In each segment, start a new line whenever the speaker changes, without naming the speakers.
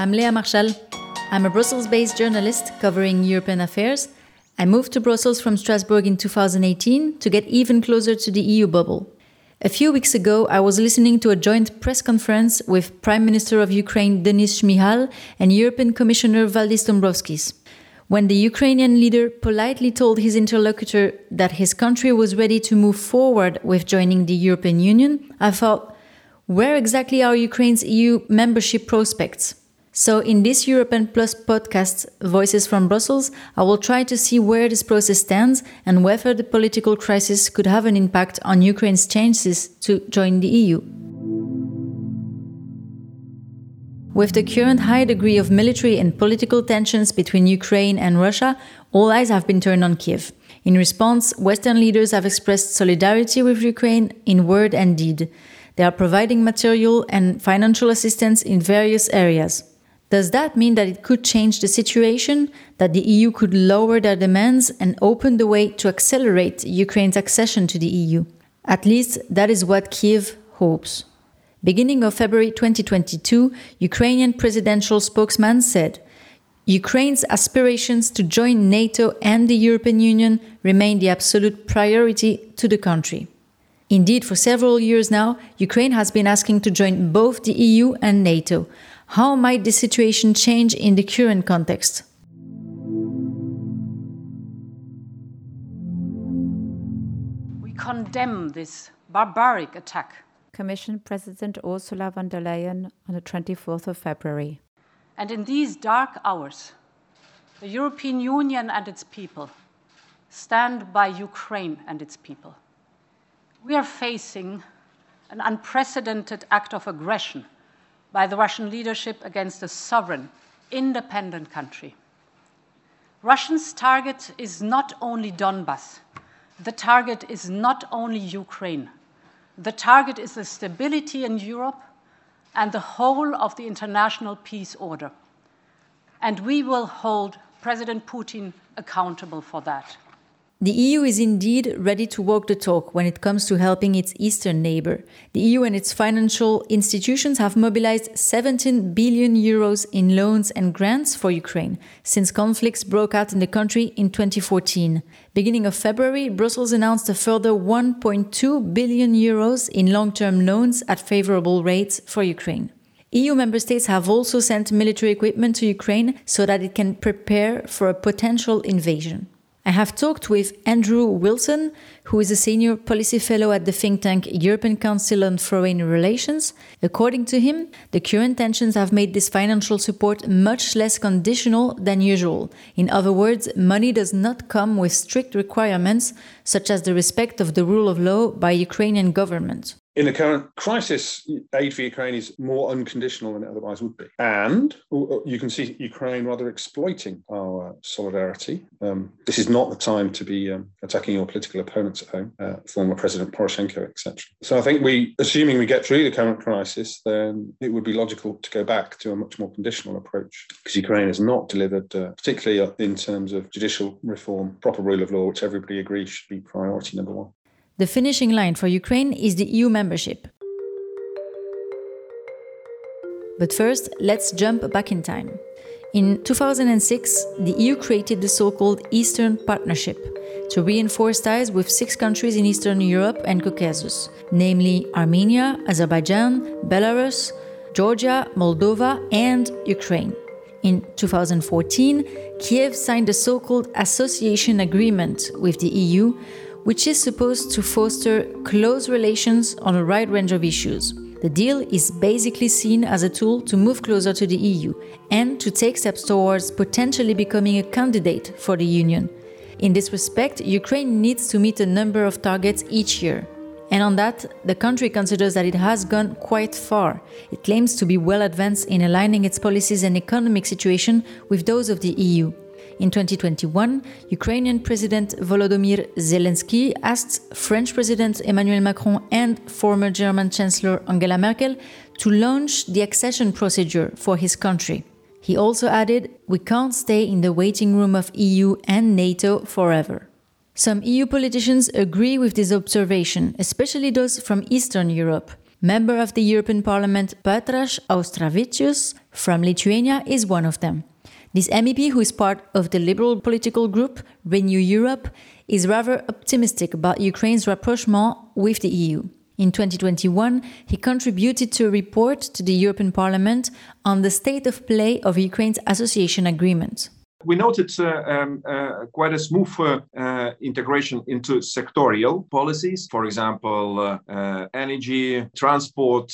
I'm Léa Marchal. I'm a Brussels based journalist covering European affairs. I moved to Brussels from Strasbourg in 2018 to get even closer to the EU bubble. A few weeks ago, I was listening to a joint press conference with Prime Minister of Ukraine Denis Shmyhal and European Commissioner Valdis Dombrovskis. When the Ukrainian leader politely told his interlocutor that his country was ready to move forward with joining the European Union, I thought, where exactly are Ukraine's EU membership prospects? So, in this European Plus podcast, Voices from Brussels, I will try to see where this process stands and whether the political crisis could have an impact on Ukraine's chances to join the EU. With the current high degree of military and political tensions between Ukraine and Russia, all eyes have been turned on Kiev. In response, Western leaders have expressed solidarity with Ukraine in word and deed. They are providing material and financial assistance in various areas. Does that mean that it could change the situation, that the EU could lower their demands and open the way to accelerate Ukraine's accession to the EU? At least that is what Kiev hopes. Beginning of February 2022, Ukrainian presidential spokesman said, Ukraine's aspirations to join NATO and the European Union remain the absolute priority to the country. Indeed, for several years now, Ukraine has been asking to join both the EU and NATO, how might the situation change in the current context?
We condemn this barbaric attack.
Commission President Ursula von der Leyen on the 24th of February.
And in these dark hours, the European Union and its people stand by Ukraine and its people. We are facing an unprecedented act of aggression by the Russian leadership against a sovereign, independent country. Russia's target is not only Donbass, the target is not only Ukraine. The target is the stability in Europe and the whole of the international peace order. And we will hold President Putin accountable for that.
The EU is indeed ready to walk the talk when it comes to helping its eastern neighbor. The EU and its financial institutions have mobilized 17 billion euros in loans and grants for Ukraine since conflicts broke out in the country in 2014. Beginning of February, Brussels announced a further 1.2 billion euros in long-term loans at favorable rates for Ukraine. EU member states have also sent military equipment to Ukraine so that it can prepare for a potential invasion. I have talked with Andrew Wilson, who is a senior policy fellow at the think tank European Council on Foreign Relations. According to him, the current tensions have made this financial support much less conditional than usual. In other words, money does not come with strict requirements, such as the respect of the rule of law by Ukrainian government
in the current crisis, aid for Ukraine is more unconditional than it otherwise would be. And you can see Ukraine rather exploiting our solidarity. Um, this is not the time to be um, attacking your political opponents at home, uh, former President Poroshenko, etc. So I think we, assuming we get through the current crisis, then it would be logical to go back to a much more conditional approach because Ukraine has not delivered, uh, particularly in terms of judicial reform, proper rule of law, which everybody agrees should be priority number one.
The finishing line for Ukraine is the EU membership. But first, let's jump back in time. In 2006, the EU created the so called Eastern Partnership to reinforce ties with six countries in Eastern Europe and Caucasus, namely Armenia, Azerbaijan, Belarus, Georgia, Moldova, and Ukraine. In 2014, Kiev signed the so called Association Agreement with the EU, which is supposed to foster close relations on a wide range of issues. The deal is basically seen as a tool to move closer to the EU and to take steps towards potentially becoming a candidate for the Union. In this respect, Ukraine needs to meet a number of targets each year. And on that, the country considers that it has gone quite far. It claims to be well advanced in aligning its policies and economic situation with those of the EU. In 2021, Ukrainian President Volodymyr Zelensky asked French President Emmanuel Macron and former German Chancellor Angela Merkel to launch the accession procedure for his country. He also added, We can't stay in the waiting room of EU and NATO forever. Some EU politicians agree with this observation, especially those from Eastern Europe. Member of the European Parliament Petras Auštrevičius from Lithuania is one of them. This MEP, who is part of the liberal political group Renew Europe, is rather optimistic about Ukraine's rapprochement with the EU. In 2021, he contributed to a report to the European Parliament on the state of play of Ukraine's association agreement.
We noted uh, um, uh, quite a smooth uh, uh integration into sectorial policies, for example, uh, uh, energy, transport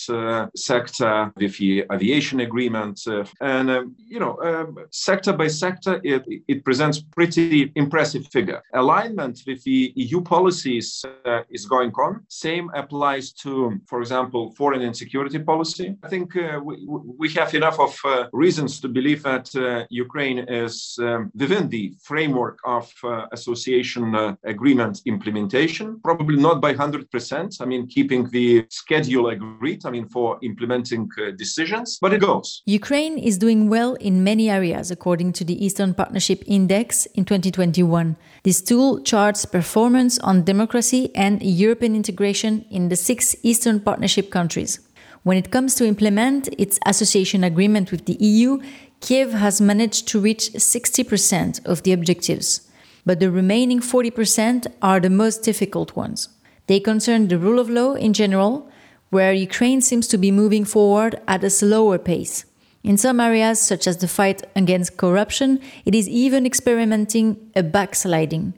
sector with the aviation agreement. and, um, you know, um, sector by sector, it, it presents pretty impressive figure. Alignment with the EU policies is going on. Same applies to, for example, foreign and security policy. I think we, we have enough of reasons to believe that Ukraine is um, within the framework of uh, association uh, agreement implementation, probably not by 100%. I mean, keeping the schedule agreed, I mean, for implementing uh, decisions, but it goes.
Ukraine is doing well in many areas, according to the Eastern Partnership Index in 2021. This tool charts performance on democracy and European integration in the six Eastern Partnership countries. When it comes to implement its association agreement with the EU, Kiev has managed to reach 60% of the objectives, but the remaining 40% are the most difficult ones. They concern the rule of law in general, where Ukraine seems to be moving forward at a slower pace. In some areas, such as the fight against corruption, it is even experimenting a backsliding.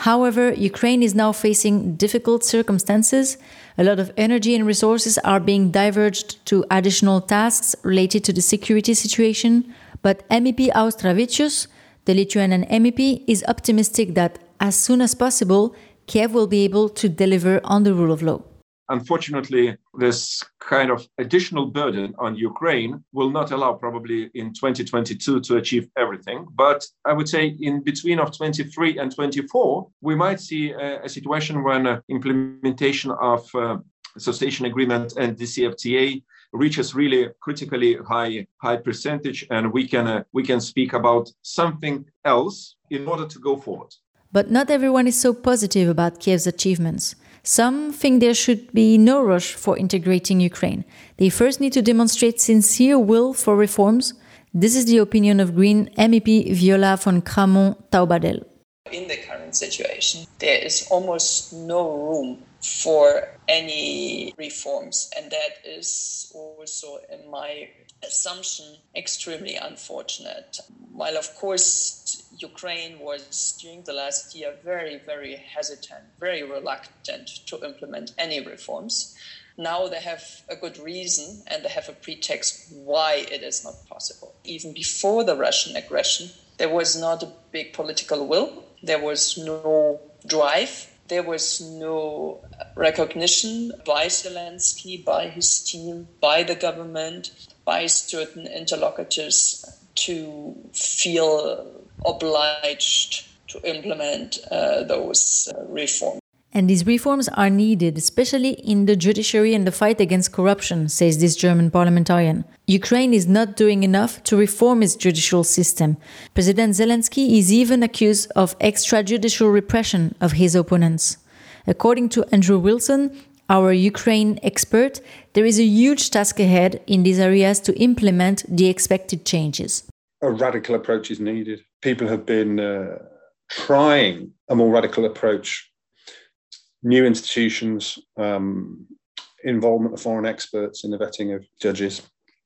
However, Ukraine is now facing difficult circumstances. A lot of energy and resources are being diverged to additional tasks related to the security situation, but MEP Auštrevičius, the Lithuanian MEP, is optimistic that as soon as possible, Kiev will be able to deliver on the rule of law.
Unfortunately, this kind of additional burden on Ukraine will not allow probably in 2022 to achieve everything. But I would say in between of 23 and 24, we might see a, a situation when uh, implementation of uh, association agreement and DCFTA reaches really critically high high percentage, and we can uh, we can speak about something else in order to go forward.
But not everyone is so positive about Kiev's achievements. Some think there should be no rush for integrating Ukraine. They first need to demonstrate sincere will for reforms. This is the opinion of Green MEP Viola von Cramon Taubadel.
In the current situation, there is almost no room for any reforms. And that is also, in my assumption, extremely unfortunate. While, of course, Ukraine was during the last year very, very hesitant, very reluctant to implement any reforms. Now they have a good reason and they have a pretext why it is not possible. Even before the Russian aggression, there was not a big political will, there was no drive there was no recognition by Zelensky, by his team, by the government, by certain interlocutors to feel obliged to implement uh, those uh, reforms.
And these reforms are needed, especially in the judiciary and the fight against corruption, says this German parliamentarian. Ukraine is not doing enough to reform its judicial system. President Zelensky is even accused of extrajudicial repression of his opponents. According to Andrew Wilson, our Ukraine expert, there is a huge task ahead in these areas to implement the expected changes.
A radical approach is needed. People have been uh, trying a more radical approach new institutions, um, involvement of foreign experts in the vetting of judges,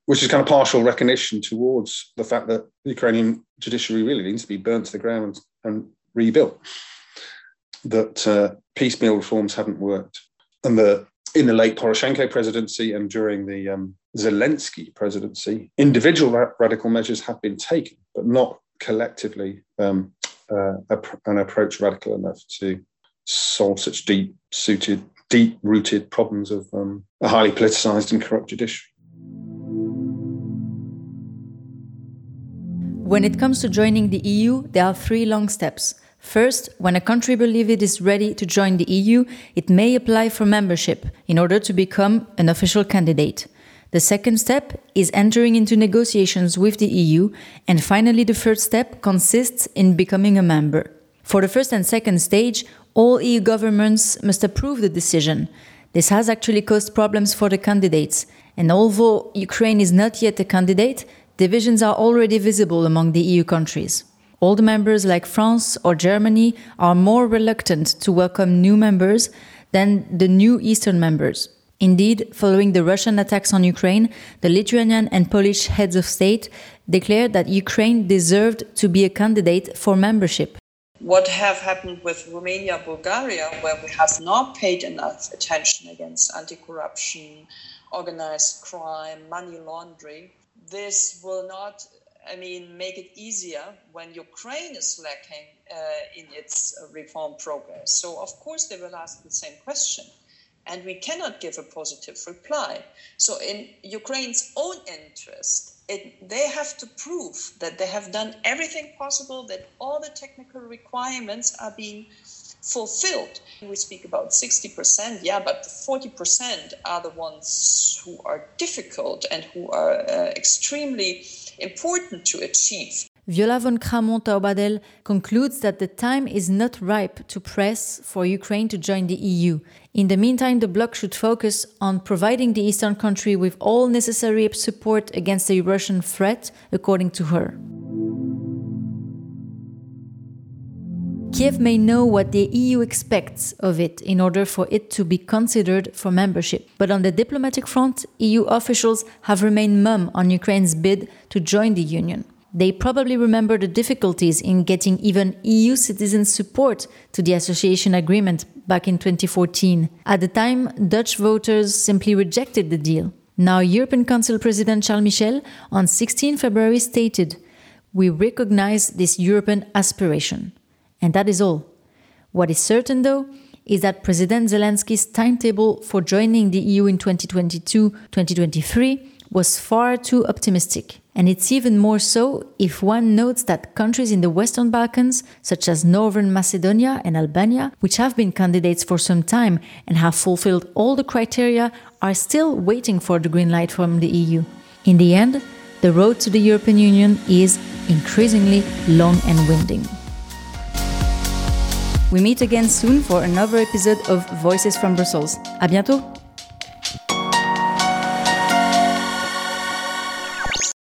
which is kind of partial recognition towards the fact that the Ukrainian judiciary really needs to be burnt to the ground and rebuilt. That uh, piecemeal reforms haven't worked, and the in the late Poroshenko presidency and during the um, Zelensky presidency, individual ra- radical measures have been taken, but not collectively um, uh, an approach radical enough to solve such deep suited, deep rooted problems of um, a highly politicized and corrupt judiciary.
When it comes to joining the EU, there are three long steps. First, when a country believes it is ready to join the EU, it may apply for membership in order to become an official candidate. The second step is entering into negotiations with the EU, and finally, the third step consists in becoming a member. For the first and second stage, all EU governments must approve the decision. This has actually caused problems for the candidates, and although Ukraine is not yet a candidate, divisions are already visible among the EU countries. Old members like France or Germany are more reluctant to welcome new members than the new Eastern members. Indeed, following the Russian attacks on Ukraine, the Lithuanian and Polish heads of state declared that Ukraine deserved to be a candidate for membership
what have happened with Romania, Bulgaria, where we have not paid enough attention against anti-corruption, organized crime, money laundering. This will not, I mean, make it easier when Ukraine is lacking uh, in its reform progress. So, of course, they will ask the same question. And we cannot give a positive reply. So, in Ukraine's own interest, it, they have to prove that they have done everything possible, that all the technical requirements are being fulfilled. We speak about 60%, yeah, but 40% are the ones who are difficult and who are uh, extremely important to achieve.
Viola von Cramon Taubadel concludes that the time is not ripe to press for Ukraine to join the EU. In the meantime, the bloc should focus on providing the eastern country with all necessary support against the Russian threat, according to her. Kiev may know what the EU expects of it in order for it to be considered for membership. But on the diplomatic front, EU officials have remained mum on Ukraine's bid to join the Union. They probably remember the difficulties in getting even EU citizens' support to the association agreement back in 2014. At the time, Dutch voters simply rejected the deal. Now, European Council President Charles Michel on 16 February stated, We recognize this European aspiration. And that is all. What is certain, though, is that President Zelensky's timetable for joining the EU in 2022 2023 was far too optimistic. And it's even more so if one notes that countries in the Western Balkans, such as Northern Macedonia and Albania, which have been candidates for some time and have fulfilled all the criteria, are still waiting for the green light from the EU. In the end, the road to the European Union is increasingly long and winding. We meet again soon for another episode of Voices from Brussels. À bientôt!